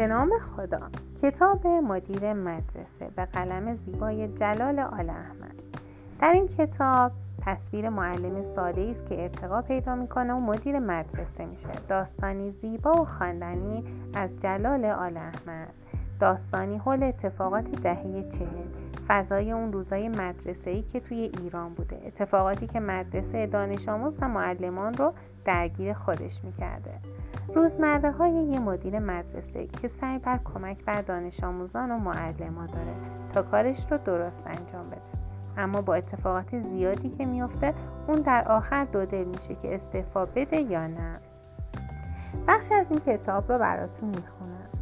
به نام خدا. کتاب مدیر مدرسه به قلم زیبای جلال آل احمد. در این کتاب تصویر معلم ساده است که ارتقا پیدا می‌کنه و مدیر مدرسه میشه. داستانی زیبا و خواندنی از جلال آل احمد. داستانی حول اتفاقات دهه چهل فضای اون روزای مدرسه ای که توی ایران بوده. اتفاقاتی که مدرسه دانش آموز و معلمان رو درگیر خودش می‌کرده. روزمره های یه مدیر مدرسه که سعی بر کمک بر دانش آموزان و معلمان داره تا کارش رو درست انجام بده. اما با اتفاقات زیادی که میفته اون در آخر دو دل میشه که استعفا بده یا نه. بخش از این کتاب رو براتون می‌خونم.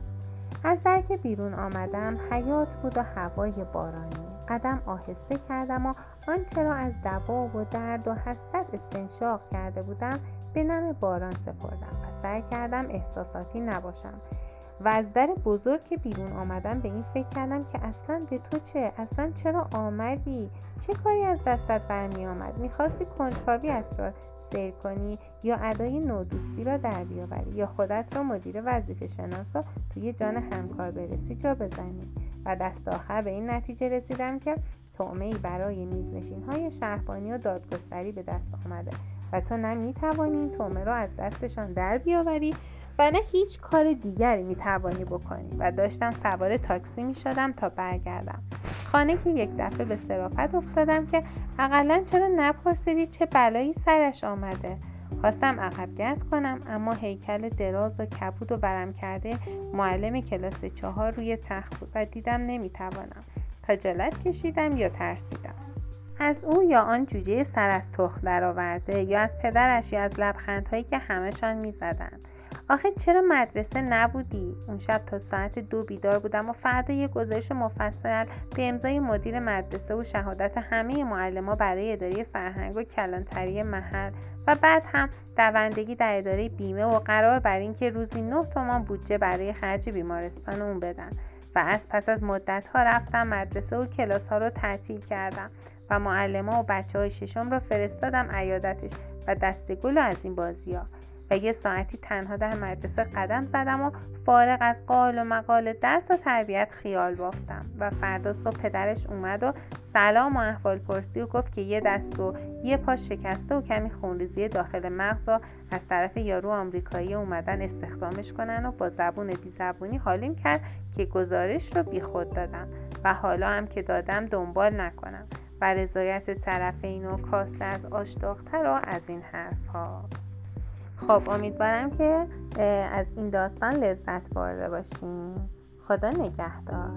از درک بیرون آمدم حیات بود و هوای بارانی. قدم آهسته کردم و آنچه را از دوا و درد و حسرت استنشاق کرده بودم به نم باران سپردم و سعی کردم احساساتی نباشم. و از در بزرگ که بیرون آمدم به این فکر کردم که اصلا به تو چه؟ اصلا چرا آمدی؟ چه کاری از دستت برمی آمد؟ می‌خواستی کنجکاویت را سیر کنی یا ادای نودوستی را در بیاوری یا خودت را مدیر وظیفه شناس را توی جان همکار برسی جا بزنی؟ و دست آخر به این نتیجه رسیدم که تعمه برای میزنشین های شهربانی و دادگستری به دست آمده و تو نه می‌توانی این تومه را از دستشان در بیاوری و نه هیچ کار دیگری می‌توانی بکنی. و داشتم سوار تاکسی می‌شدم تا برگردم. خانه که یک دفعه به صرافت افتادم که اقلا چرا نپرسیدی چه بلایی سرش آمده. خواستم عقب کنم اما هیکل دراز و کبود و برم کرده معلم کلاس چهار روی تخت بود و دیدم نمی‌توانم. خجالت کشیدم یا ترسیدم؟ از او یا آن جوجه سر از تخم درآورده یا از پدرش یا از لبخندهایی که همهشان می‌زدند؟ آخه چرا مدرسه نبودی؟ اون شب تا ساعت دو بیدار بودم و فردا یه گزارش مفصل به امضای مدیر مدرسه و شهادت همه معلما برای اداره فرهنگ و کلانتری محل و بعد هم دوندگی در اداره بیمه و قرار بر اینکه روزی نه تومان بودجه برای خرج بیمارستان اون بدن. و از پس از مدت ها رفتم مدرسه و کلاس ها رو تعطیل کردم و معلما و بچه های ششم رو فرستادم عیادتش و دست گل از این بازی ها و یه ساعتی تنها در مدرسه قدم زدم و فارغ از قال و مقال درس و تربیت خیال بافتم و فردا صبح پدرش اومد و سلام و احوال پرسی و گفت که یه دست و یه پاش شکسته و کمی خونریزی داخل مغز و از طرف یارو آمریکایی اومدن استخدامش کنن و با زبون بی زبونی حالیم کرد که گزارش رو بی خود دادم و حالا هم که دادم دنبال نکنم و رضایت طرفین و کاسته از آشداختر و از این حرف ها خب امیدوارم که از این داستان لذت برده باشیم خدا نگهدار.